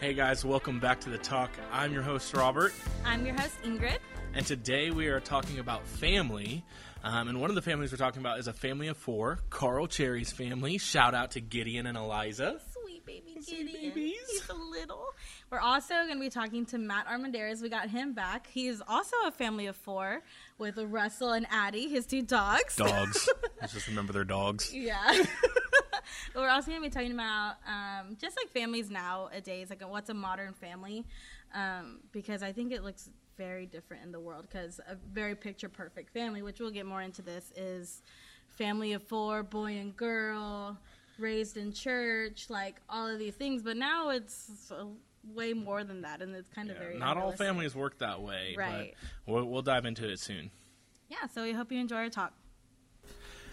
Hey guys, welcome back to the talk. I'm your host Robert, I'm your host, Ingrid. and today we are talking about family. Um, and one of the families we're talking about is a family of four, Carl Cherry's family. Shout out to Gideon and Eliza. Sweet baby Sweet Gideon. babies. He's a little. We're also going to be talking to Matt Armendariz. We got him back. He is also a family of four with Russell and Addie, his two dogs. Dogs. Let's just remember their dogs. Yeah. We're also going to be talking about um, just like families nowadays, like what's a modern family, um, because I think it looks very different in the world. Because a very picture perfect family, which we'll get more into this, is family of four, boy and girl, raised in church, like all of these things. But now it's way more than that, and it's kind of Yeah, very not all families work that way, Right. but we'll, we'll dive into it soon. Yeah, so we hope you enjoy our talk.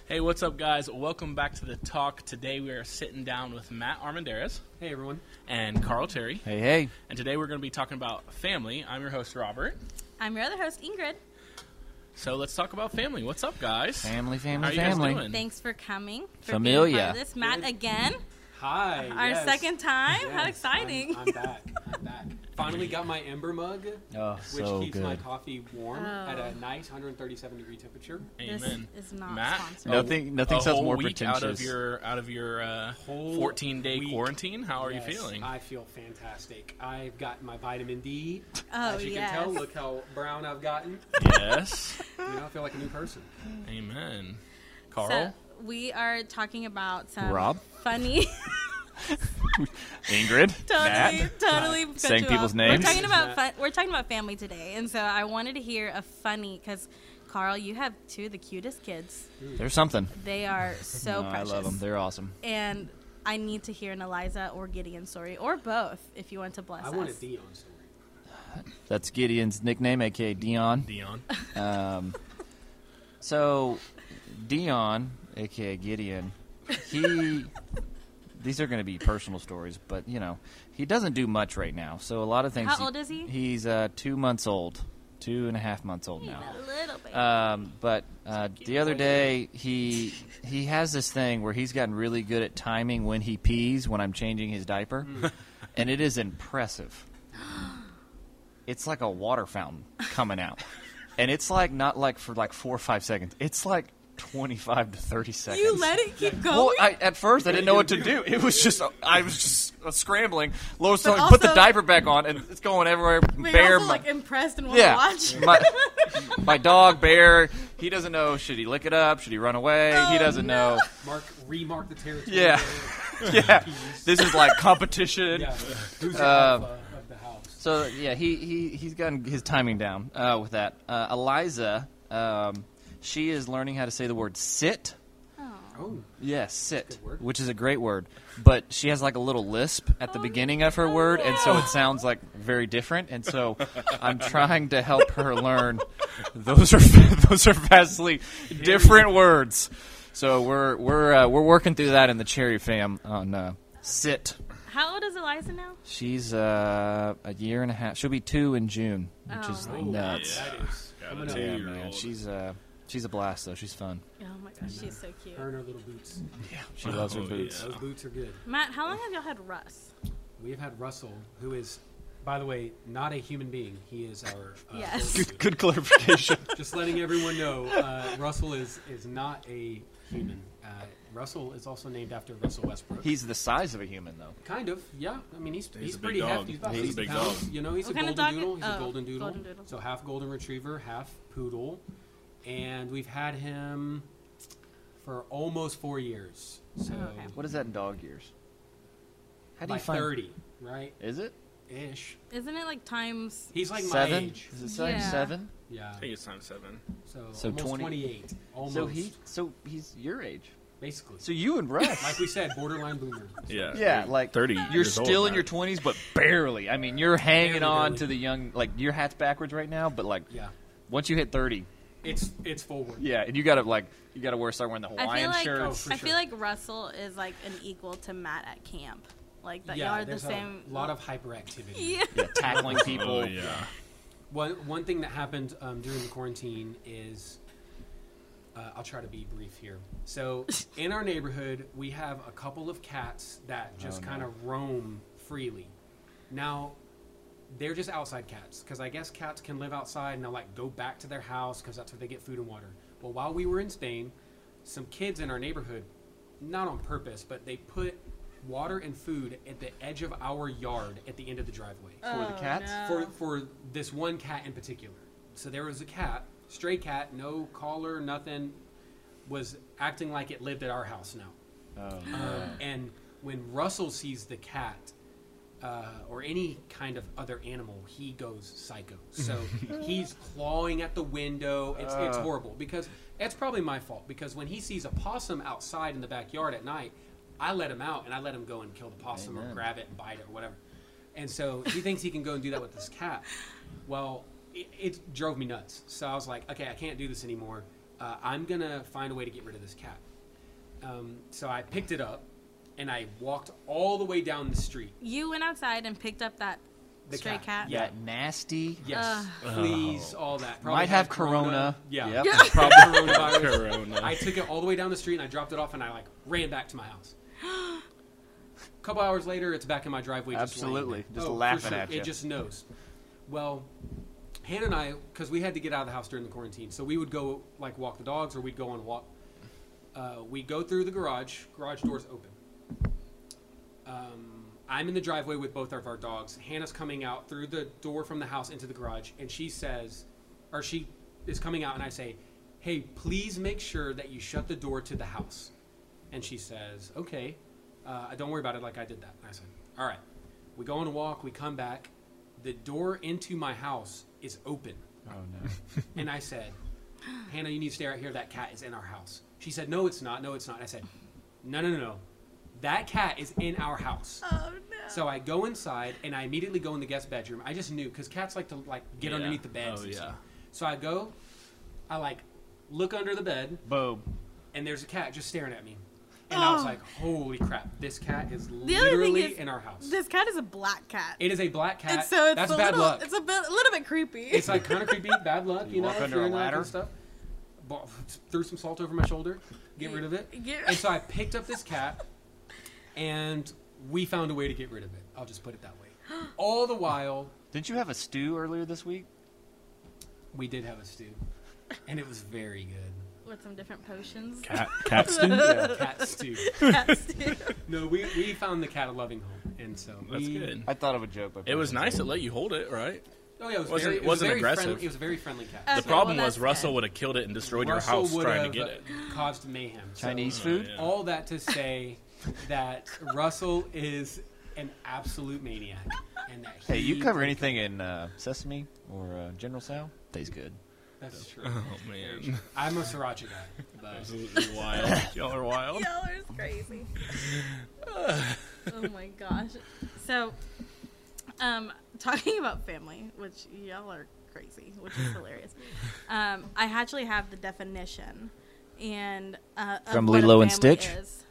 Hey, what's up, guys? Welcome back to the talk. Today we are sitting down with Matt Armendariz Hey everyone. and Carl Cherry. Hey, hey. And today we're going to be talking about family. I'm your host, Robert. I'm your other host, Ingrid. So let's talk about family. What's up, guys? Family, How family, are you guys family. doing? Thanks for coming. For Familia. Being this, Matt again. Hi. Our yes. second time. How exciting! I'm, I'm back. I'm back. Finally got my Ember mug, Oh, which so keeps my coffee warm Oh. at a nice 137 degree temperature. Amen. This is not Matt, sponsored. Nothing- nothing a sounds whole more week out of your out of your uh, Whole 14 day week. quarantine. How are Yes, you feeling? I feel fantastic. I've got my vitamin D. Oh, As you yes. can tell, look how brown I've gotten. yes. You know, I feel like a new person. Amen. Carl. So we are talking about some Rob? funny, Ingrid, totally, Matt. totally cut Saying people's off. names? We're talking about fun, we're talking about family today, and so I wanted to hear a funny because Carl, you have two of the cutest kids. There's something. They are so No, I love them. They're awesome. and I need to hear an Eliza or Gideon story, or both, if you want to bless I us. I want a Dion story. That's Gideon's nickname, aka Dion. Dion. Um, so, Dion, aka Gideon, he. These are going to be personal stories, but you know, he doesn't do much right now. So a lot of things. How old is he? He's uh, two months old, two and a half months old He's now. a little bit. Um, but uh, the other day, he he has this thing where he's gotten really good at timing when he pees when I'm changing his diaper, and it is impressive. It's like a water fountain coming out, and it's like not like for like four or five seconds. It's like twenty five to thirty seconds. you let it keep going. Well, I, at first I didn't know what to do. It was just I was just scrambling. Lois But telling me, put the diaper back on, and it's going everywhere. But you're Bear, also my- like impressed and want yeah, to watch. my, my dog Bear, he doesn't know. Should he lick it up? Should he run away? he Oh, doesn't no. know. Mark, remark the territory. Yeah. Yeah, this is like competition. Yeah. Who's Um, of the house? So yeah, he he he's gotten his timing down uh, with that. Uh, Eliza, um, she is learning how to say the word sit. Oh, Yes, sit, which is a great word. But she has like a little lisp at the beginning of her word, and so it sounds like very different. And so I'm trying to help her learn. Those are those are vastly different words. So we're we're uh, we're working through that in the Cherry fam on uh, sit. How old is Eliza now? She's uh, a year and a half. She'll be two in June, which Oh is nuts. that is coming up. two Yeah, year man, she's uh, she's a blast though. She's fun. Oh my gosh, she's so cute. Her and her little boots. Yeah, she loves her Oh, boots. yeah. Those boots are good. Matt, how long have y'all had Russ? We have had Russell, who is, by the way, not a human being. He is our. Uh, Yes. golden Good clarification. Just letting everyone know, uh, Russell is is not a human. Uh, Russell is also named after Russell Westbrook. He's the size of a human though. kind of, yeah. I mean, he's he's, a big pretty dog. hefty. He's about He's a 60 big pounds. dog. You know, he's What a kind of golden dog doodle. is- He's a oh, golden doodle. golden doodle. So half golden retriever, half poodle, and we've had him for almost four years. So Oh, okay. What is that in dog years? How do by you find? thirty, right? Is it Ish. Isn't it like times? He's like my seven? age. Is it saying Yeah. seven? Yeah. I think it's time seven. So, So almost 20 28. Almost. So he, so he's your age. basically. So you and Russ. like we said, borderline boomer. Yeah. yeah, like 30 You're years old, still in your twenties, but barely. I mean, you're hanging Barely, on barely. to the young. Like your hat's backwards right now, but like Yeah. once you hit thirty, It's it's forward. yeah, and you gotta like you gotta wear start wearing the I Hawaiian feel like Oh, shirts. for I sure. feel like Russell is like an equal to Matt at camp. Like that, Yeah, y'all are the same. a lot of hyperactivity. Yeah. yeah, tackling people. Oh yeah. One one thing that happened um, during the quarantine is, uh, I'll try to be brief here. So in our neighborhood, we have a couple of cats that just Oh, kind of roam freely. Now, they're just outside cats because I guess cats can live outside and they'll like go back to their house because that's where they get food and water. Well, while we were in Spain, some kids in our neighborhood, not on purpose, but they put water and food at the edge of our yard at the end of the driveway Oh, the cats? for for this one cat in particular. So there was a cat, stray cat, no collar, nothing, was acting like it lived at our house now. Oh, Um, and when Russell sees the cat uh, or any kind of other animal, he goes psycho. So he's clawing at the window. It's, it's Uh. horrible because it's probably my fault because when he sees a possum outside in the backyard at night, I let him out and I let him go and kill the possum or grab it and bite it or whatever. And so he thinks he can go and do that with this cat. Well, it, it drove me nuts. So I was like, okay, I can't do this anymore. Uh, I'm gonna find a way to get rid of this cat. Um, so I picked it up and I walked all the way down the street. You went outside and picked up that The stray cat. cat. Yeah. that nasty. Yes, Ugh. fleas, all that. Probably Might have had corona. Yeah, Yep. Yeah. probably coronavirus. Corona. I took it all the way down the street and I dropped it off and I like ran back to my house. A couple hours later, it's back in my driveway. Just Absolutely. there. Just Oh, laughing sure. at ya. It just knows. Well, Hannah and I, because we had to get out of the house during the quarantine, so we would go like walk the dogs or we'd go on a walk. Uh, we go through the garage. Garage doors open. Um, I'm in the driveway with both of our dogs. Hannah's coming out through the door from the house into the garage, and she says, or she is coming out, and I say, "Hey, please make sure that you shut the door to the house." And she says, "Okay, uh, don't worry about it. Like I did that." And I said, "All right." We go on a walk. We come back. The door into my house is open, Oh no. and I said, "Hannah, you need to stay right here. That cat is in our house." She said, "No, it's not. No, it's not." I said, "No, no, no, no. That cat is in our house." Oh no. So I go inside and I immediately go in the guest bedroom. I just knew because cats like to like get Yeah. underneath the beds. Oh, and yeah. stuff. So I go, I like look under the bed Boom. and there's a cat just staring at me, and I was Oh. like, "Holy crap! This cat is The literally is, in our house." This cat is a black cat. it is a black cat. and so it's That's a bad little, luck. It's a, bit, a little bit creepy. It's like kind of creepy, bad luck. You, You know, walk if under you're a into that kind of ladder? stuff. Bo- Threw some salt over my shoulder, get rid of it. Yeah. And so I picked up this cat, and we found a way to get rid of it. I'll just put it that way. All the while, Didn't you have a stew earlier this week? we did have a stew, and it was very good. With some different potions. Cat, cat stew? Cat stew. Cat stew. No, we, we found the cat a loving home, and so That's we, good. I thought of a joke, but It was nice to let you hold it, right? Oh yeah, it was Wasn't- very, it was wasn't very aggressive. Friendly, it was a very friendly cat. Okay, The problem well, was that's Russell good. would have killed it and destroyed your house would trying to have get it. caused mayhem. So, Chinese Oh, food. yeah. all that to say that Russell is an absolute maniac, and that Hey, you cover anything in uh, sesame or uh, General Tso? Tastes good. That's true. Oh man, I'm a sriracha guy, but absolutely wild. Y'all are wild. Y'all are crazy. oh my gosh. So, um, talking about family, which y'all are crazy, which is hilarious. Um, I actually have the definition, and uh, of From what a Lilo and family Stitch? is.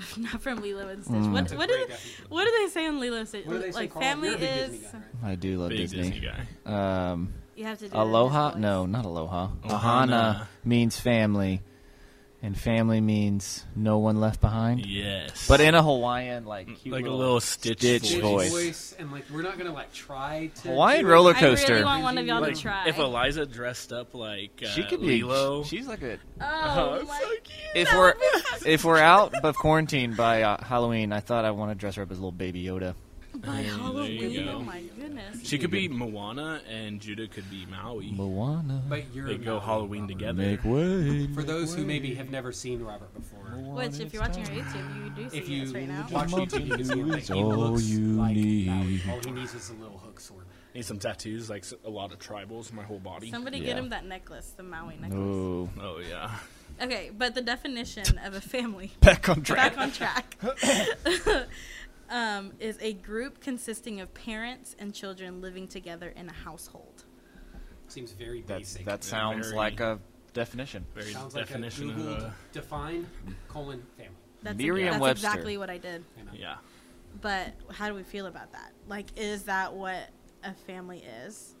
Not from Lilo and Stitch. Mm. What what do definition. what do they say in Lilo and Stitch? What do they say, like family You're a big is guy, right? I do love Big Disney. Disney guy. Um, you have to do aloha? No, not aloha. Ohana. Ohana means family, and family means no one left behind. Yes. But in a Hawaiian, like cute like a little stitch, Stitch Stitch voice. voice. and like we're not gonna like try to Hawaiian do it. roller I coaster. really want one of y'all Like, to try. if Eliza dressed up like uh, she could be. Lilo, She's like a. oh, oh, my so cute. If we're would be so if we're out of quarantine by uh, Halloween, I thought I want to dress her up as a little baby Yoda. By you Halloween, go. oh my goodness. She could be Moana and Judah could be Maui. Moana. But you're They go not Halloween Robert. together. Make way. For those who maybe have never seen Robert before, Which, if you're watching our YouTube, you do see if you this right now. watch YouTube, you can see him. Like, he All looks you like need. Maui. All he needs is a little hook sword. Need some tattoos, like s- a lot of tribals, my whole body. Somebody Yeah. get him that necklace, the Maui necklace. Oh, Oh yeah. Okay, but the definition of a family, back on track. back on track, um, is a group consisting of parents and children living together in a household. Seems very That, basic. that sounds Very- like a definition. Very Sounds like a definition of Google a, define colon family. That's, that's Merriam-Webster. exactly what I did. Amen. yeah. But how do we feel about that? Like, is that what a family is?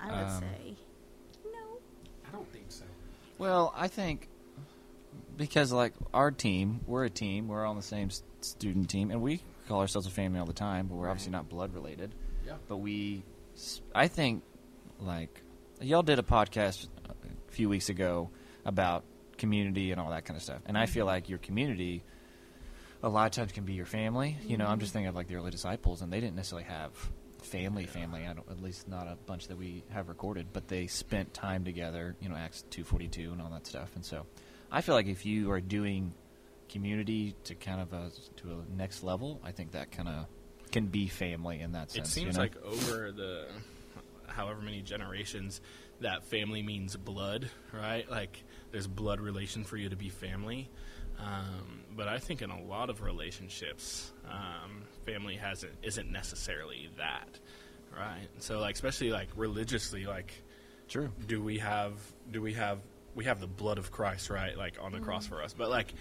I would Um, say no. I don't think so. Well, I think because like our team, we're a team. We're on the same student team, and we call ourselves a family all the time, but we're obviously not blood related. Yeah. But we, I think, like y'all did a podcast a few weeks ago about community and all that kind of stuff, and I feel mm-hmm. like your community. A lot of times can be your family. You know, I'm just mm-hmm. thinking of like the early disciples, and they didn't necessarily have family, family. I don't, at least not a bunch that we have recorded, but they spent time together. You know, Acts two forty two and all that stuff. And so, I feel like if you are doing community to kind of a to a next level, I think that kind of can be family in that sense. It sense. seems you know? like over the however many generations that family means blood, right? Like there's blood relation for you to be family. Um, but I think in a lot of relationships, um, family hasn't isn't necessarily that, right? So like especially like religiously, like true. do we have do we have we have the blood of Christ right like on the cross for us but like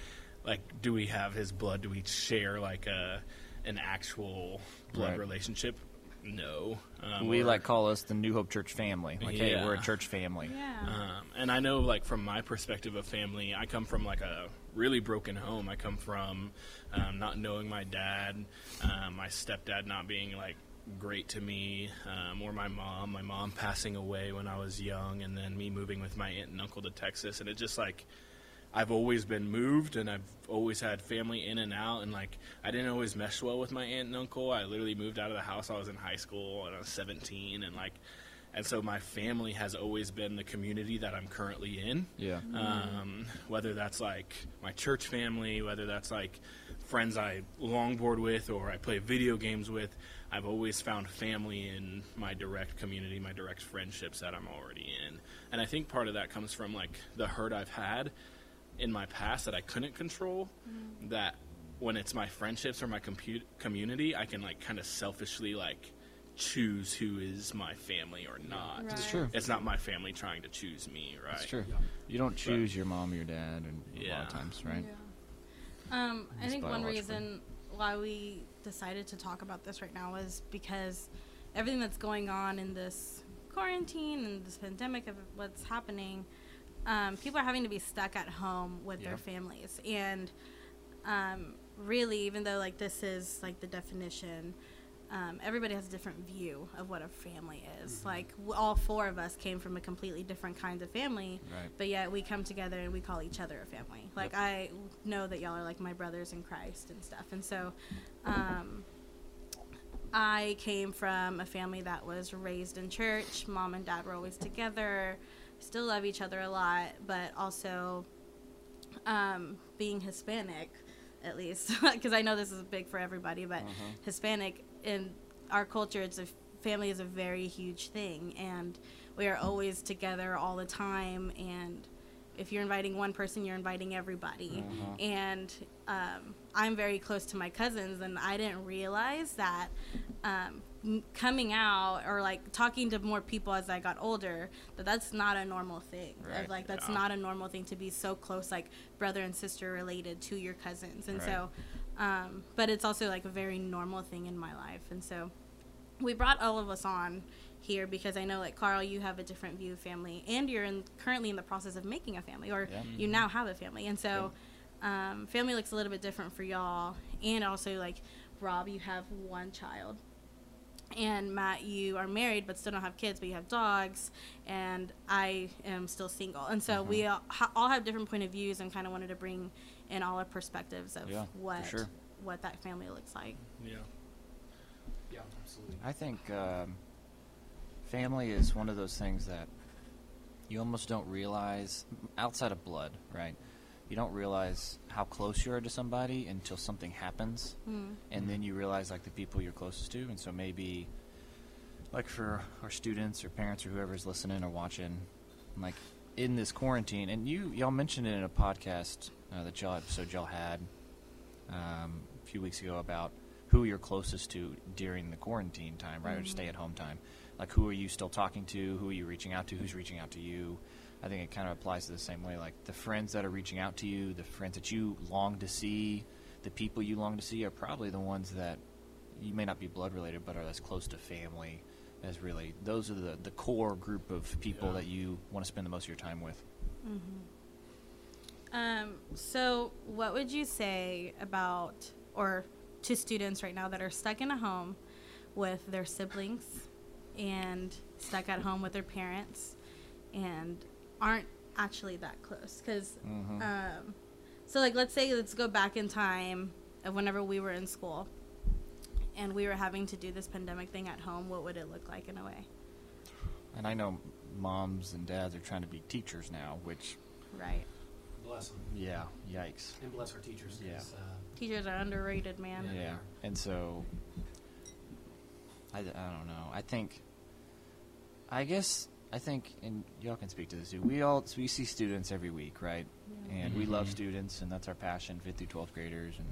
like do we have his blood do we share like a an actual blood Right. relationship no um, we we're- like call us the New Hope Church family. Like, hey, we're a church family. Yeah. um, and I know, like from my perspective of family, I come from like a really broken home. I come from um, not knowing my dad, um, my stepdad not being like great to me, um, or my mom, my mom passing away when I was young, and then me moving with my aunt and uncle to Texas, and it just like I've always been moved and I've always had family in and out and like I didn't always mesh well with my aunt and uncle. I literally moved out of the house I was in high school and I was 17 and like and so my family has always been the community that I'm currently in. Yeah. Um, whether that's like my church family, whether that's like friends I longboard with or I play video games with, I've always found family in my direct community, my direct friendships that I'm already in. And I think part of that comes from like the hurt I've had in my past that I couldn't control. That when it's my friendships or my compu- community, I can like kind of selfishly like choose who is my family or not. Right. It's true. It's not my family trying to choose me, right? It's true. You don't choose your mom or your dad, and a lot of times, right? Yeah. Um, I think one reason why we decided to talk about this right now is because everything that's going on in this quarantine and this pandemic of what's happening, um, people are having to be stuck at home with their families, and um, really, even though like this is like the definition. Um, everybody has a different view of what a family is. Like w- all four of us came from a completely different kind of family, Right. but yet we come together and we call each other a family. Like Yep. I know that y'all are like my brothers in Christ and stuff. And so um, I came from a family that was raised in church. Mom and dad were always together. Still love each other a lot, but also um, being Hispanic, at least, because I know this is big for everybody, but Hispanic in our culture, it's a family is a very huge thing, and we are always together all the time. And if you're inviting one person, you're inviting everybody. And um, I'm very close to my cousins, and I didn't realize that. Um, coming out or like talking to more people as I got older, that that's not a normal thing. Right. Like that's Yeah. not a normal thing to be so close, like brother and sister related to your cousins. And Right. so, um, but it's also like a very normal thing in my life. And so, we brought all of us on here because I know, like Carl, you have a different view of family, and you're in, currently in the process of making a family, or Yeah. you now have a family. And so, um, family looks a little bit different for y'all, and also like Rob, you have one child and Matt, you are married but still don't have kids, but you have dogs, and I am still single. And so we all, ha- all have different point of views, and kind of wanted to bring in all our perspectives of Yeah, what sure. what that family looks like. Yeah. Yeah, absolutely. I think um, family is one of those things that you almost don't realize outside of blood, right? You don't realize how close you are to somebody until something happens, and then you realize like the people you're closest to, and so maybe like for our students or parents or whoever's listening or watching, like in this quarantine, and you y'all mentioned it in a podcast uh, that y'all episode y'all had um, a few weeks ago about who you're closest to during the quarantine time, right, or stay at home time. Like who are you still talking to? Who are you reaching out to? Who's reaching out to you? I think it kind of applies to the same way. Like the friends that are reaching out to you, the friends that you long to see, the people you long to see are probably the ones that you may not be blood related, but are as close to family as really. Those are the the core group of people Yeah. that you want to spend the most of your time with. Um, so, what would you say about, or to students right now that are stuck in a home with their siblings and stuck at home with their parents and aren't actually that close because um, so like let's say let's go back in time of whenever we were in school and we were having to do this pandemic thing at home what would it look like in a way And I know moms and dads are trying to be teachers now, which, right Bless them yeah, yikes. and bless our teachers Yeah. Uh, teachers are underrated man Yeah. Yeah, and so I, I don't know. I think I guess I think, and y'all can speak to this too. We all we see students every week, right? And we mm-hmm. love students, and that's our passion, fifth through twelfth graders. And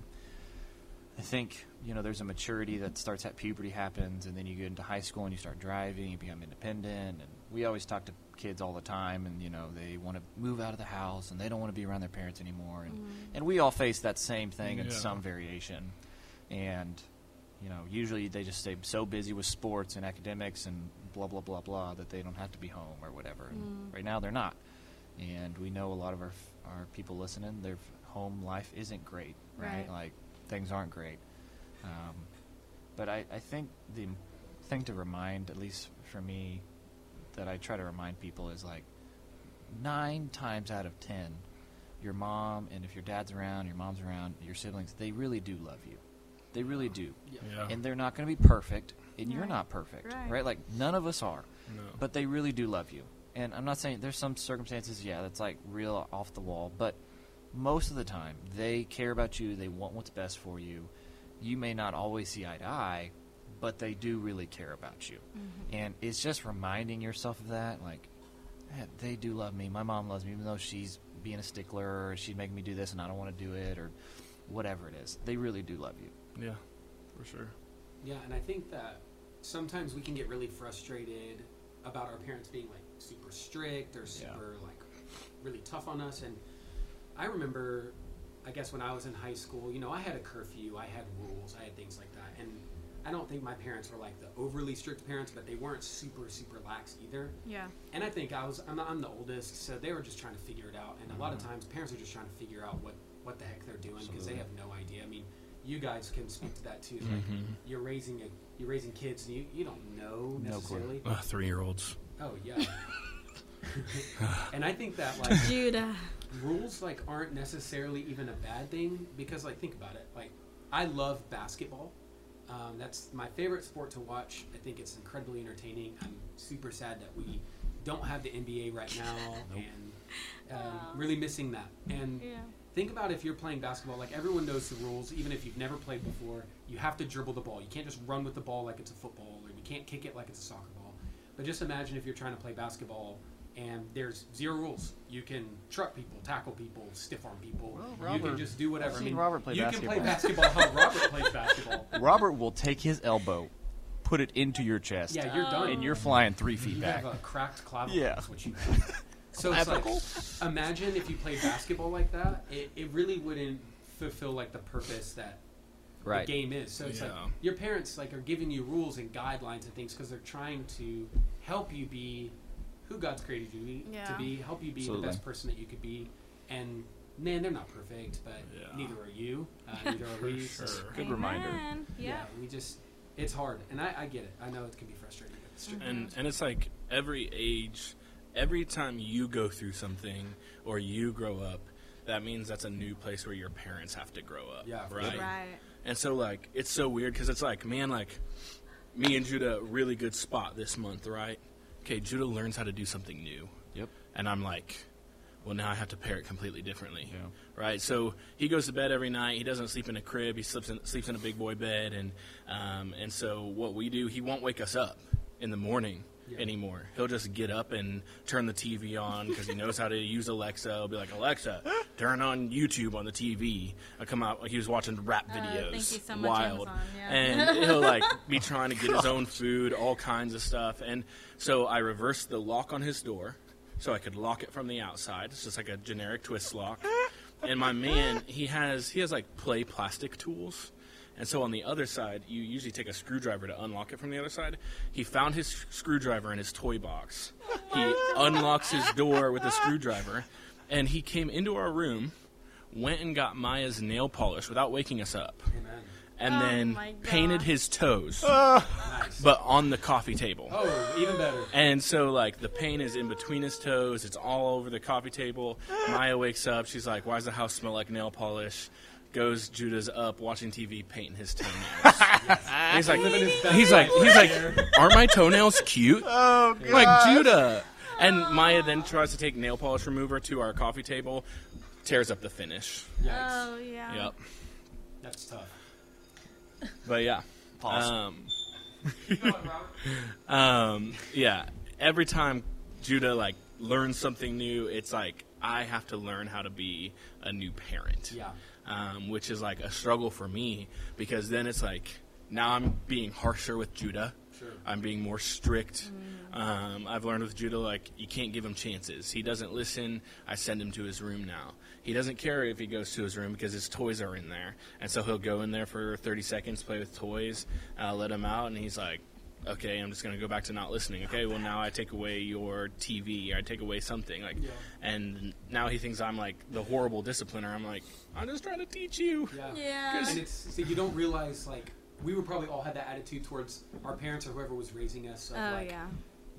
I think you know there's a maturity that starts at puberty happens, and then you get into high school and you start driving, you become independent. And we always talk to kids all the time, and you know they want to move out of the house and they don't want to be around their parents anymore. And mm-hmm. and we all face that same thing in some variation. And you know, usually they just stay so busy with sports and academics and blah blah blah blah that they don't have to be home or whatever. And right now they're not, and we know a lot of our f- our people listening, their home life isn't great, right? Right. Like things aren't great. Um, but I, I think the thing to remind, at least for me, that I try to remind people is like nine times out of ten, your mom and if your dad's around, your mom's around, your siblings, they really do love you. They really do. Yeah. And they're not going to be perfect, and you're not perfect, Right. right. Like none of us are, no. but they really do love you. And I'm not saying there's some circumstances, yeah, that's like real off the wall, but most of the time they care about you. They want what's best for you. You may not always see eye to eye, but they do really care about you. Mm-hmm. And it's just reminding yourself of that, like, "Man, they do love me. My mom loves me, even though she's being a stickler or she's making me do this and I don't want to do it or whatever it is. They really do love you. yeah, for sure. Yeah, and I think that sometimes we can get really frustrated about our parents being like super strict or Yeah. super like really tough on us. And I remember, I guess when I was in high school, you know, I had a curfew, I had rules, I had things like that. And I don't think my parents were like the overly strict parents, but they weren't super super lax either. yeah And I think I was I'm, I'm the oldest, so they were just trying to figure it out. And a lot of mm-hmm. times, parents are just trying to figure out what what the heck they're doing because they have no idea. I mean, you guys can speak to that too. Like you're raising a you're raising kids, and you you don't know No necessarily. Uh, Three year olds. Oh yeah. and I think that like judah rules like aren't necessarily even a bad thing because like think about it. Like i love basketball. Um, that's my favorite sport to watch. I think it's incredibly entertaining. I'm super sad that we don't have the nba right now and um, really missing that. And yeah think about if you're playing basketball like everyone knows the rules even if you've never played before you have to dribble the ball you can't just run with the ball like it's a football or you can't kick it like it's a soccer ball but just imagine if you're trying to play basketball and there's zero rules you can truck people tackle people stiff arm people Well, you can just do whatever I've i mean Robert play you can play basketball. basketball how robert plays basketball Robert will take his elbow, put it into your chest, yeah you're done and you're flying three feet you back. have a cracked clavicle. Yeah. That's what you have. So it's like, imagine if you played basketball like that. It, it really wouldn't fulfill like the purpose that Right. the game is. So it's like your parents like are giving you rules and guidelines and things because they're trying to help you be who God's created you to be- to be, help you be Absolutely. the best person that you could be. And man, they're not perfect, but Yeah. neither are you. Uh, neither are we. Sure. Good reminder. Amen. yeah. yeah we just it's hard, and I, I get it. I know it can be frustrating. But it's and and it's like every age every time you go through something or you grow up that means that's a new place where your parents have to grow up Yeah, right? Right. And so like it's so weird because it's like man like me and judah really good spot this month right? Okay judah learns how to do something new. Yep. and i'm like well now i have to pair it completely differently Yeah. right? So he goes to bed every night. He doesn't sleep in a crib. He sleeps in, sleeps in a big boy bed. And um, and so what we do he won't wake us up in the morning Yeah. anymore he'll just get up and turn the tv on because he knows how to use alexa he'll be like alexa turn on youtube on the tv i come out he was watching rap Uh, videos thank you so much, wild Amazon, yeah. and he'll like be trying to get his own food all kinds of stuff and so i reversed the lock on his door so I could lock it from the outside. It's just like a generic twist lock. And my man, he has he has like play plastic tools. And so on the other side, you usually take a screwdriver to unlock it from the other side. He found his screwdriver in his toy box. He unlocks his door with a screwdriver, and he came into our room, went and got Maya's nail polish without waking us up Amen. and Oh then painted his toes, ah. Nice. but on the coffee table. oh, even better. And so, like, the paint is in between his toes. It's all over the coffee table. Maya wakes up. She's like, "Why does the house smell like nail polish?" Goes Judah's up watching TV, painting his toenails. And he's like, his he's like, he's like, aren't my toenails cute? Oh, I'm like Judah. And Maya then tries to take nail polish remover to our coffee table, tears up the finish. Yikes. Oh yeah. Yep. That's tough. But yeah. Pause. Um, um, yeah. Every time Judah like learns something new, it's like I have to learn how to be a new parent. Yeah. Um, which is like a struggle for me because then it's like now I'm being harsher with Judah. Sure. I'm being more strict. Um, I've learned with Judah like you can't give him chances. He doesn't listen. I send him to his room now. He doesn't care if he goes to his room because his toys are in there, and so he'll go in there for 30 seconds, play with toys, uh, let him out, and he's like, "Okay, I'm just gonna go back to not listening." Okay, well now I take away your TV, or I take away something like, Yeah. and now he thinks I'm like the horrible discipliner. I'm like, I'm just trying to teach you. Yeah. Yeah. And it's see, you don't realize like we were probably all had that attitude towards our parents or whoever was raising us. Of, Oh like, yeah.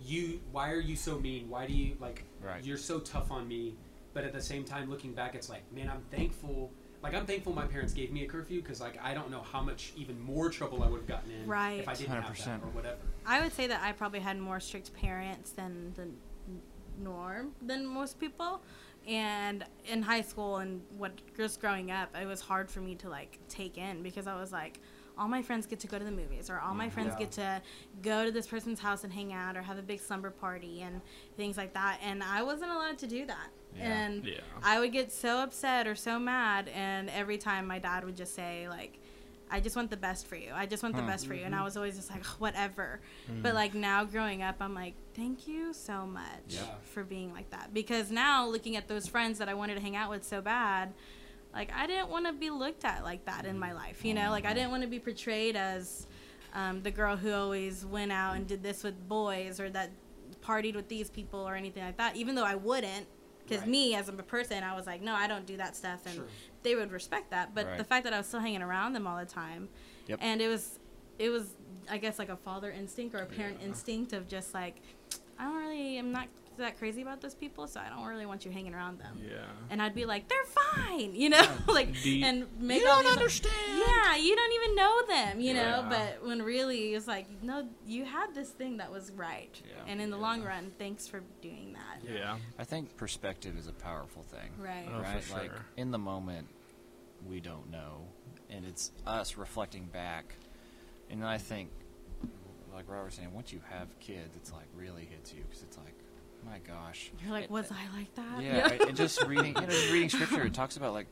You, why are you so mean? Why do you like? Right. You're so tough on me. But at the same time, looking back, it's like, man, I'm thankful. Like I'm thankful my parents gave me a curfew because like I don't know how much even more trouble I would have gotten in Right. if I didn't have 100%. that or whatever. I would say that I probably had more strict parents than the norm than most people. And in high school and what just growing up, it was hard for me to like take in because I was like, all my friends get to go to the movies, or all my mm-hmm. friends Yeah. get to go to this person's house and hang out, or have a big slumber party and things like that. And I wasn't allowed to do that. Yeah. And Yeah. I would get so upset or so mad, and every time my dad would just say like, "I just want the best for you. I just want the Hmm. best for you," and I was always just like, "Whatever." But like now, growing up, I'm like, "Thank you so much Yeah. for being like that." Because now, looking at those friends that I wanted to hang out with so bad, like I didn't want to be looked at like that in my life. You know, like I didn't want to be portrayed as um, the girl who always went out and did this with boys or that partied with these people or anything like that. Even though I wouldn't, because Right. me as a person, I was like, no, I don't do that stuff, and Sure. they would respect that. But Right. the fact that I was still hanging around them all the time, Yep. and it was, it was, I guess, like a father instinct or a parent Yeah. instinct of just like, I don't really, I'm not that crazy about those people, so I don't really want you hanging around them. Yeah. And I'd be like, they're fine, you know, like, Do you- and make You don't these- understand. Yeah, you don't even know them, you know. But when really it's like, no, you had this thing that was right, Yeah. and in the Yeah. long run, thanks for doing that. Yeah. I think perspective is a powerful thing. Right. Oh, for right? Like in the moment, we don't know, and it's us reflecting back. And I think, like Robert was saying, once you have kids, it's like really hits you because it's like, my gosh. You're like, It- was I like that? Yeah, right, and just reading, you know, just reading scripture, it talks about like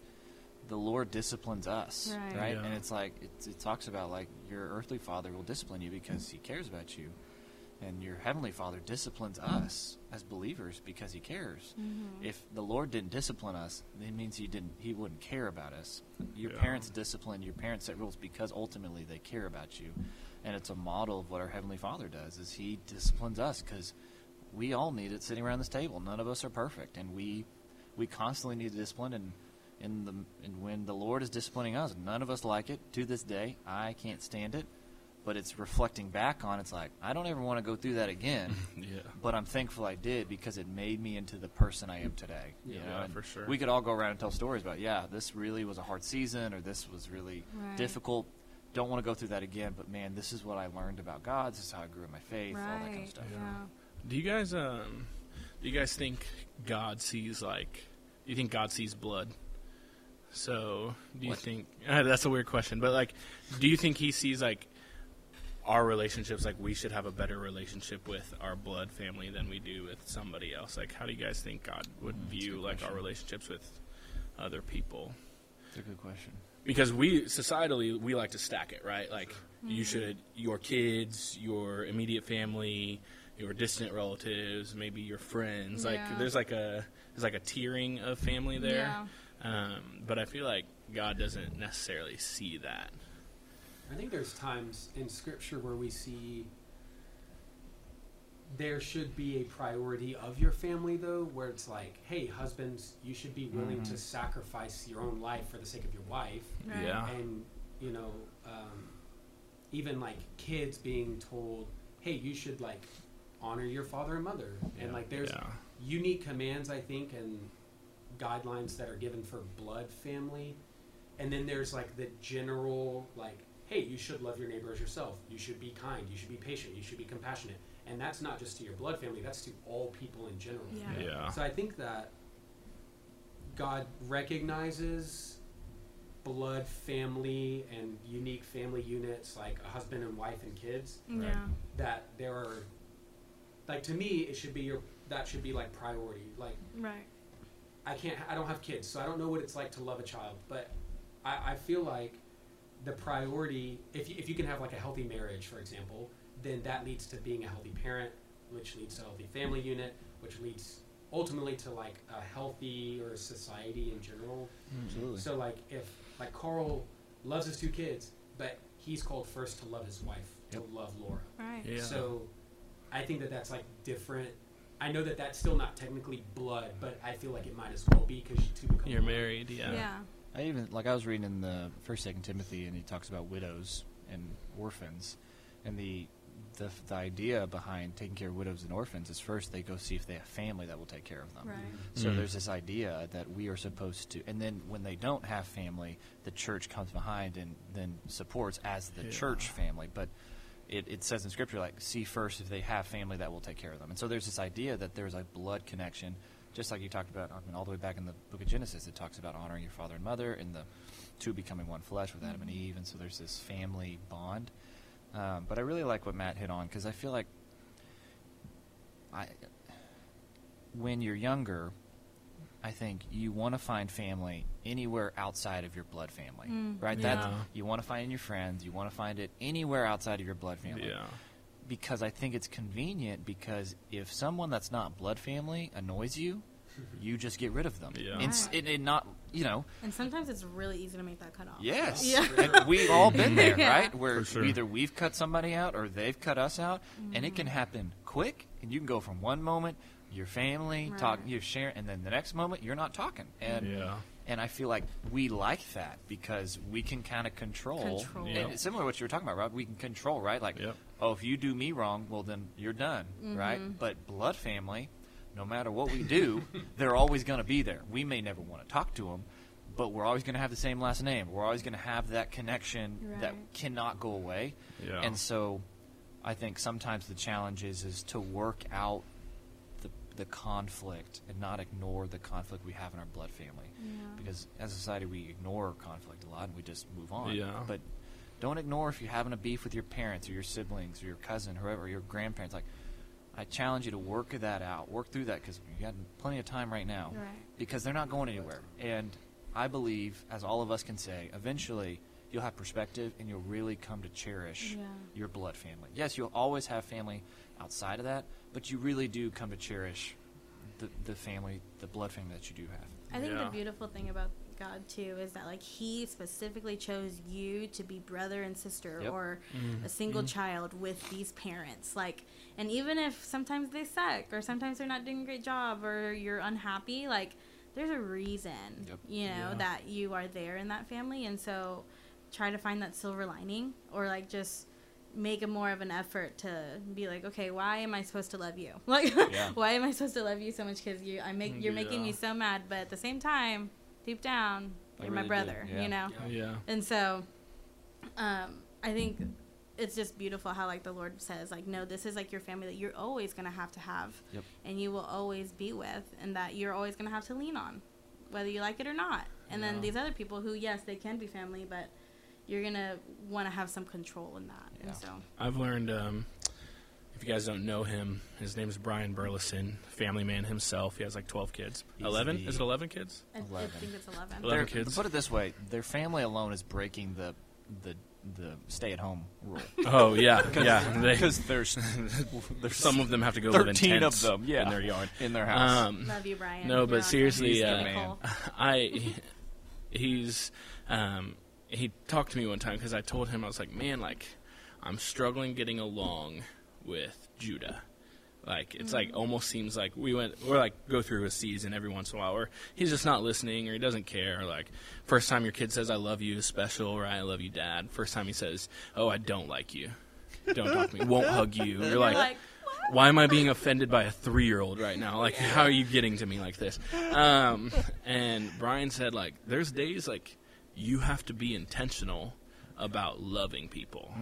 the Lord disciplines us, Right. right? Yeah. And it's like it, it talks about like your earthly father will discipline you because he cares about you, and your heavenly father disciplines us as believers because he cares. Mm-hmm. If the Lord didn't discipline us, it means he didn't. He wouldn't care about us. Your Yeah. parents discipline. Your parents set rules because ultimately they care about you, and it's a model of what our heavenly Father does. Is He disciplines us because we all need it sitting around this table. None of us are perfect, and we we constantly need discipline. And in the and when the Lord is disciplining us, none of us like it. To this day, I can't stand it. But it's reflecting back on. It's like I don't ever want to go through that again. Yeah. but I'm thankful I did because it made me into the person I am today. You Yeah. know, Yeah, for sure. We could all go around and tell stories about, yeah, this really was a hard season, or this was really Right. difficult. Don't want to go through that again, but man, this is what I learned about God. This is how I grew in my faith, all that kind of stuff. Yeah. Do you guys um do you guys think God sees like do you think God sees blood? So do you What? think uh, that's a weird question, but like do you think he sees like our relationships like we should have a better relationship with our blood family than we do with somebody else? Like how do you guys think God would Mm, view like our relationships with other people? It's a good question. because we societally we like to stack it right like you should your kids your immediate family your distant relatives maybe your friends Yeah. like there's like a there's like a tiering of family there Yeah. um, but i feel like god doesn't necessarily see that I think there's times in Scripture where we see there should be a priority of your family, though, where it's like, hey, husbands, you should be willing Mhm. to sacrifice your own life for the sake of your wife. Right. Yeah. And you know, um, even like kids being told, "Hey, you should like honor your father and mother," and like there's Yeah. unique commands I think and guidelines that are given for blood family, and then there's like the general like, "Hey, you should love your neighbor as yourself. You should be kind. You should be patient. You should be compassionate." And that's not just to your blood family; that's to all people in general. Yeah. Yeah. So I think that God recognizes blood family and unique family units like a husband and wife and kids Yeah. that there are like to me it should be your that should be like priority like Right. I can't I don't have kids so I don't know what it's like to love a child but I, I feel like the priority if you, if you can have like a healthy marriage for example then that leads to being a healthy parent which leads to a healthy family unit which leads ultimately to like a healthy or society in general Absolutely. so like if like Carl loves his two kids but he's called first to love his wife Yep. to love Laura Right. Yeah. so I think that that's like different. I know that that's still not technically blood, but I feel like it might as well be because you two become You're one. married. Yeah. Yeah. I even like I was reading in the first, second Timothy, and he talks about widows and orphans, and the the the idea behind taking care of widows and orphans is first they go see if they have family that will take care of them. Right. So Mm. there's this idea that we are supposed to, and then when they don't have family, the church comes behind and then supports as the Yeah. church family. But it, it says in scripture like see first if they have family that will take care of them. And so there's this idea that there's a blood connection, just like you talked about. I mean, all the way back in the book of Genesis, it talks about honoring your father and mother, and the two becoming one flesh with Adam and Eve. And so there's this family bond. Um, but I really like what Matt hit on because I feel like I when you're younger, I think you want to find family anywhere outside of your blood family, Mm. right? Yeah. That you want to find in your friends, you want to find it anywhere outside of your blood family. Yeah. Because I think it's convenient because if someone that's not blood family annoys you, you just get rid of them. Yeah. And, Right. and, and not, you know, And sometimes it's really easy to make that cut off. Yes. Yeah. And we've all been there, Yeah. right? Where sure. either we've cut somebody out or they've cut us out, and it can happen quick. And you can go from one moment, your family Right. talking, you're sharing, and then the next moment you're not talking. And Yeah. and I feel like we like that because we can kind of control. Control. Yeah. And similar to what you were talking about, Rob. We can control, right? Like, Yep. oh, if you do me wrong, well then you're done, right? Mm-hmm. But blood family, no matter what we do, they're always going to be there. We may never want to talk to them, but we're always going to have the same last name. We're always going to have that connection that cannot go away. Yeah. And so, I think sometimes the challenge is is to work out the the conflict and not ignore the conflict we have in our blood family. Yeah. Because as a society, we ignore conflict a lot and we just move on. Yeah. But don't ignore if you're having a beef with your parents or your siblings or your cousin, whoever, your grandparents. Like, I challenge you to work that out, work through that because you got plenty of time right now. Right. Because they're not going anywhere. And I believe, as all of us can say, eventually you'll have perspective and you'll really come to cherish Yeah. your blood family. Yes, you'll always have family outside of that, but you really do come to cherish the, the family, the blood family that you do have. I think Yeah. the beautiful thing about God too is that like He specifically chose you to be brother and sister Yep. or Mm-hmm. a single child with these parents. Like, and even if sometimes they suck or sometimes they're not doing a great job or you're unhappy, like there's a reason, Yep. you know, Yeah. that you are there in that family, and so try to find that silver lining or like just make a more of an effort to be like okay why am i supposed to love you like Yeah. why am i supposed to love you so much because you i make you're making me so mad but at the same time deep down I you're my really do, brother yeah. you know Yeah. Yeah. and so um i think it's just beautiful how like the lord says like no this is like your family that you're always gonna have to have Yep. and you will always be with and that you're always gonna have to lean on whether you like it or not and then these other people who yes they can be family but you're gonna want to have some control in that Yeah. and so I've learned, um, if you guys don't know him, his name is Brian Burleson, family man himself. He has like 12 kids. He's 11? the- Is it 11 kids? I, I think it's 11 Eleven Their- kids. Put it this way: their family alone is breaking the the the stay-at-home rule. Oh, yeah. yeah. They, Because there's there's some of them have to go live in 13 of tents them, yeah. in their yard. in their house. Um, love you brian No, You're but seriously, He's the uh, man. I he's um, he talked to me one time because I told him I was like, man, like I'm struggling getting along with Judah. Like it's like almost seems like we went we're like go through a season every once in a while where he's just not listening or he doesn't care. Or like first time your kid says I love you is special, right? I love you, dad. First time he says, Oh, I don't like you. Don't talk to me. Won't hug you. You're You're like, like, why am I being offended by a three year old right now? Like, how are you getting to me like this? Um, and Brian said, like, there's days like you have to be intentional about loving people,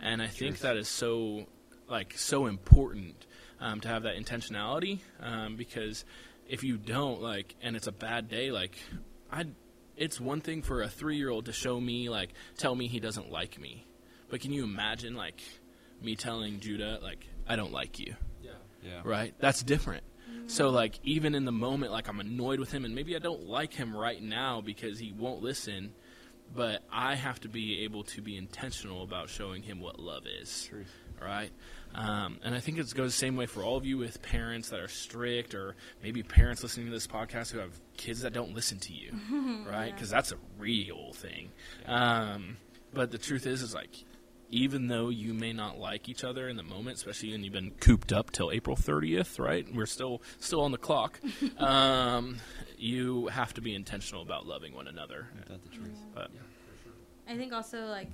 and I think that is so like so important um, to have that intentionality um, because if you don't like, and it's a bad day, like I. It's one thing for a three year old to show me, like, tell me he doesn't like me. But can you imagine, like, me telling Judah, like, I don't like you, Yeah. Yeah. right? That's different. So, like, even in the moment, like, I'm annoyed with him, and maybe I don't like him right now because he won't listen, but I have to be able to be intentional about showing him what love is, Truth. right? Um, and I think it goes the same way for all of you with parents that are strict, or maybe parents listening to this podcast who have kids that don't listen to you, right? Because that's a real thing. Um, but the truth is, is like, even though you may not like each other in the moment, especially when you've been cooped up till April 30th, right? We're still still on the clock. um, you have to be intentional about loving one another. Ain't that the truth? But Yeah, for sure. I think also like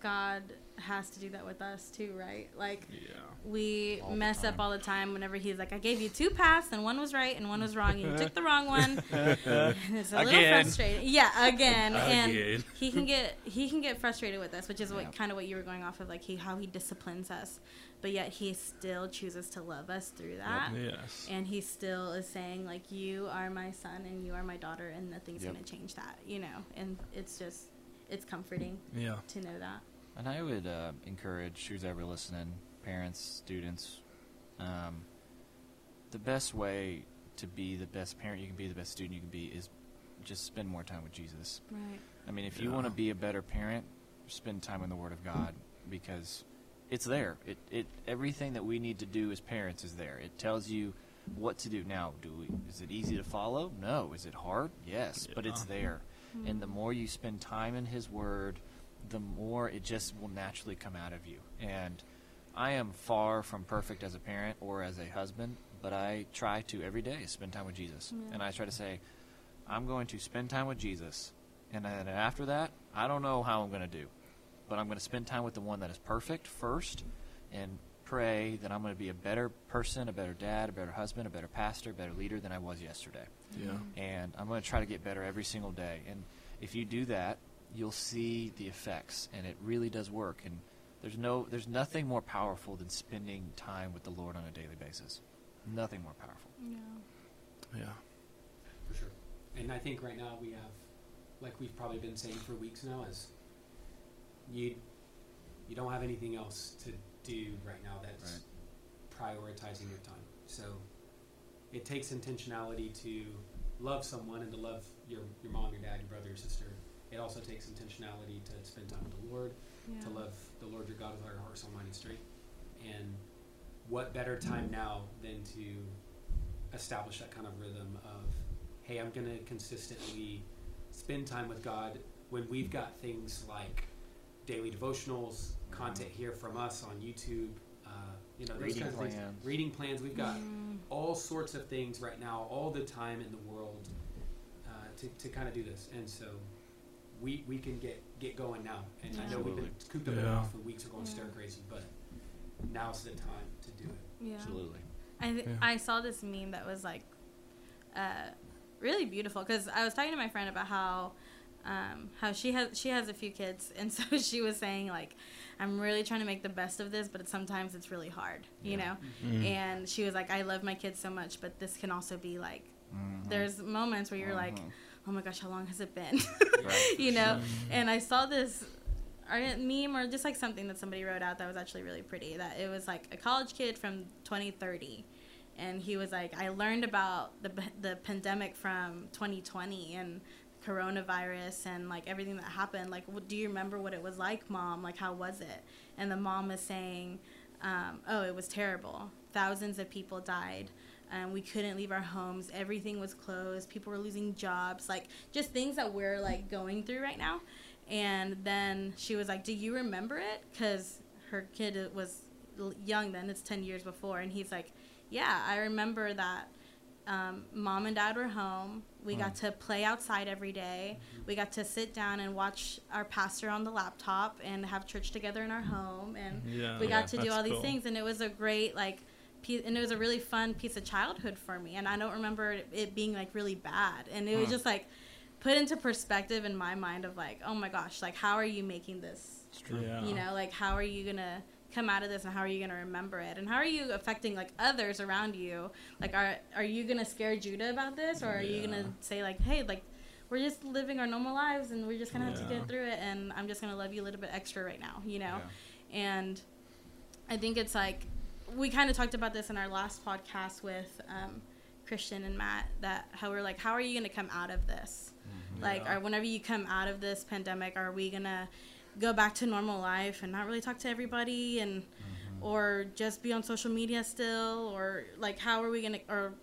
God has to do that with us too, right? Like yeah, we All mess up all the time whenever he's like, I gave you two paths and one was right and one was wrong and you took the wrong one. It's a little Again. frustrating. Yeah, again. And Again. he can get he can get frustrated with us, which is what kind of what you were going off of, like he how he disciplines us. But yet he still chooses to love us through that. yes, And he still is saying, like, you are my son and you are my daughter and nothing's Yep. gonna change that, you know. And it's just it's comforting yeah, to know that. And I would uh, encourage who's ever listening, parents, students, um, the best way to be the best parent you can be, the best student you can be, is just spend more time with Jesus. Right. I mean, if you Yeah. want to be a better parent, spend time in the Word of God because it's there. It, it everything that we need to do as parents is there. It tells you what to do. Now, do we? Is it easy to follow? No. Is it hard? Yes, but it's Yeah. there. And the more you spend time in His Word, the more it just will naturally come out of you. And I am far from perfect as a parent or as a husband, but I try to every day spend time with Jesus. Yeah. And I try to say, I'm going to spend time with Jesus. And then after that, I don't know how I'm going to do. But I'm going to spend time with the one that is perfect first and pray that I'm going to be a better person, a better dad, a better husband, a better pastor, a better leader than I was yesterday. yeah, And I'm going to try to get better every single day. And if you do that, you'll see the effects and it really does work. And there's no there's nothing more powerful than spending time with the Lord on a daily basis. Nothing more powerful. Yeah. yeah. for sure. And I think right now we have, like we've probably been saying for weeks now, is you you don't have anything else to do right now that's prioritizing your time. So it takes intentionality to love someone and to love your your mom, your dad, your brother, your sister. It also takes intentionality to spend time with the Lord, Yeah. to love the Lord your God with all your heart, soul, mind, and strength. And what better time now than to establish that kind of rhythm of, hey, I'm going to consistently spend time with God when we've got things like daily devotionals, content here from us on YouTube, uh, you know, Reading kinds of plans. Reading plans. We've got Mm, all sorts of things right now, all the time in the world uh, to, to kind of do this. And so we, we can get, get going now. And I know we've been cooped up in the Yeah. house for weeks, we're going Yeah. stir crazy, but now's the time to do it. yeah. Absolutely. I th- Yeah. I saw this meme that was like uh, really beautiful because I was talking to my friend about how um, how she has she has a few kids and so she was saying like I'm really trying to make the best of this but sometimes it's really hard you know Mm. and she was like I love my kids so much but this can also be like Mhm. there's moments where you're like Mhm. Oh my gosh how long has it been? Right. you know? And i saw this art meme or just like something that somebody wrote out that was actually really pretty that it was like a college kid from 2030 and he was like i learned about the, the pandemic from 2020 and coronavirus and like everything that happened. Like do you remember what it was like mom? Like how was it? And the mom is saying um, oh it was terrible. Thousands of people died um, we couldn't leave our homes everything was closed people were losing jobs like just things that we're like going through right now and then she was like do you remember it because her kid was young then. It's ten years before, and he's like, "Yeah, I remember that." Um, mom and dad were home. We got to play outside every day. We got to sit down and watch our pastor on the laptop and have church together in our home. And Yeah, we got to do all these cool. things. And it was a great, like, and it was a really fun piece of childhood for me. And I don't remember it- it being, like, really bad. And it was hmm. just, like, put into perspective in my mind of, like, oh my gosh, like, how are you making this? Yeah. you know like how are you gonna come out of this and how are you gonna remember it? And how are you affecting like others around you? Like are are you gonna scare judah about this or are you gonna say like hey like we're just living our normal lives and we're just gonna have to get through it and i'm just gonna love you a little bit extra right now you know? And i think it's like we kind of talked about this in our last podcast with um, christian and matt that how we're like how are you gonna come out of this? Like Yeah. or whenever you come out of this pandemic are we gonna go back to normal life and not really talk to everybody and or just be on social media still? Or like how are we gonna or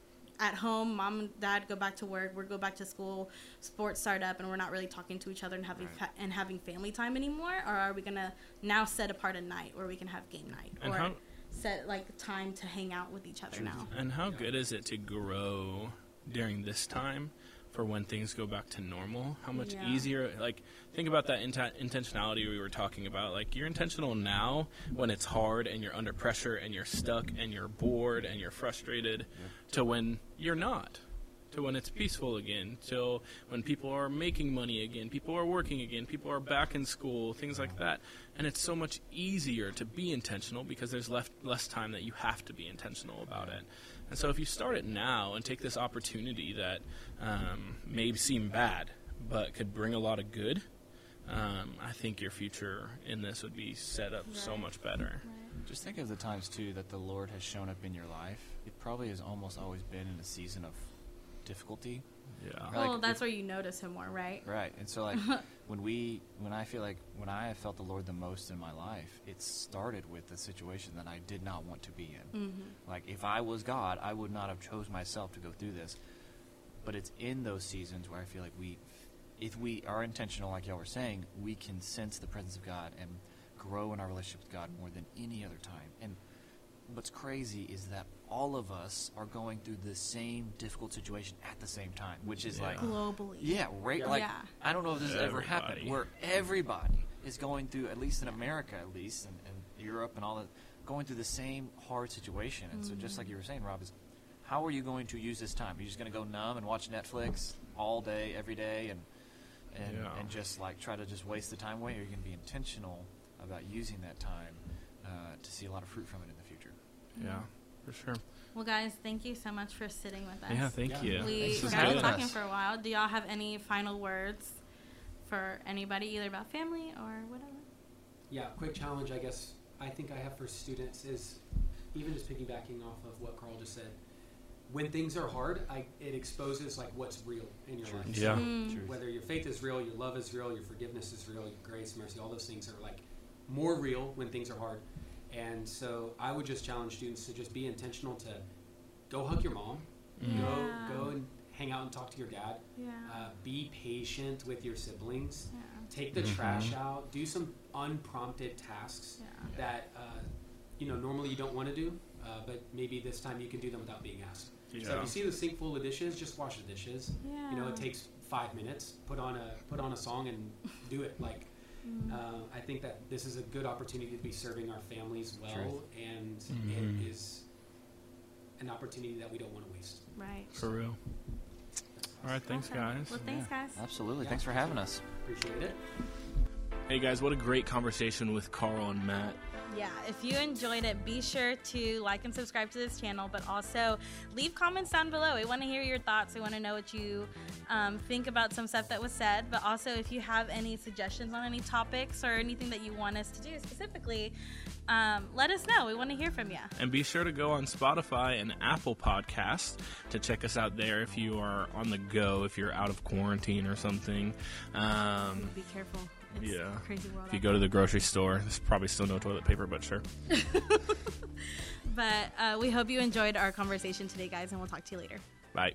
at home mom and dad go back to work we go back to school sports start up and we're not really talking to each other and having Right. fa- and having family time anymore? Or are we gonna now set apart a night where we can have game night? And or how- set like time to hang out with each other now And how good is it to grow during this time for when things go back to normal? How much Yeah. easier, like, think about that inten- intentionality we were talking about. Like, you're intentional now when it's hard and you're under pressure and you're stuck and you're bored and you're frustrated, to when you're not. To when it's peaceful again, till when people are making money again, people are working again, people are back in school, things like that. And it's so much easier to be intentional because there's left, less time that you have to be intentional about it. And so if you start it now and take this opportunity that um, may seem bad, but could bring a lot of good, um, I think your future in this would be set up so much better. Just think of the times too that the Lord has shown up in your life. It probably has almost always been in a season of difficulty. Yeah. Right. well like, that's where you notice him more right Right. And so like when we when I feel like when I have felt the Lord the most in my life, it started with a situation that I did not want to be in. mm-hmm. Like if I was God, I would not have chose myself to go through this. But it's in those seasons where I feel like we if we are intentional like y'all were saying, we can sense the presence of God and grow in our relationship with God more than any other time. And what's crazy is that all of us are going through the same difficult situation at the same time, which is like globally yeah, right. Like Yeah. I don't know if this has ever happened Everybody. where everybody is going through, at least in America, at least, and, and Europe and all that, going through the same hard situation. And so, just like you were saying, Rob, is how are you going to use this time? Are you just going to go numb and watch Netflix all day, every day, and and, Yeah. and just like try to just waste the time away? Or are you going to be intentional about using that time uh, to see a lot of fruit from it in the future? Yeah, for sure. well guys thank you so much for sitting with us Yeah, thank Yeah. you. we Thanks for This is got to having good. talking us. for a while do y'all have any final words for anybody either about family or whatever Yeah, quick challenge I guess I think I have for students is even just piggybacking off of what Carl just said. When things are hard, I, it exposes like what's real in your Truth. life. Yeah. Mm. Whether your faith is real, your love is real, your forgiveness is real, your grace, mercy, all those things are like more real when things are hard. And so I would just challenge students to just be intentional to go hug your mom, Yeah. go go and hang out and talk to your dad. yeah Uh, be patient with your siblings. yeah Take the Mhm. trash out. Do some unprompted tasks yeah that uh, you know normally you don't want to do, uh, but maybe this time you can do them without being asked. So if you see the sink full of dishes, just wash the dishes. yeah You know, it takes five minutes. Put on a put on a song and do it. Like Mm. uh, I think that this is a good opportunity to be serving our families well, Truth. and Mhm. it is an opportunity that we don't want to waste. right For real. All right, thanks, Awesome. guys. well thanks Yeah, guys Absolutely. Yeah, Thanks for having us. Appreciate it. Hey, guys, what a great conversation with Carl and Matt. Yeah, if you enjoyed it, be sure to like and subscribe to this channel, but also leave comments down below. We want to hear your thoughts. We want to know what you um, think about some stuff that was said, but also if you have any suggestions on any topics or anything that you want us to do specifically, um, let us know. We want to hear from you. And be sure to go on Spotify and Apple Podcasts to check us out there if you are on the go, if you're out of quarantine or something. Um, Be careful. It's Yeah. crazy world. if you go to the grocery store, there's probably still no toilet paper, but sure. But uh, we hope you enjoyed our conversation today, guys, and we'll talk to you later. Bye.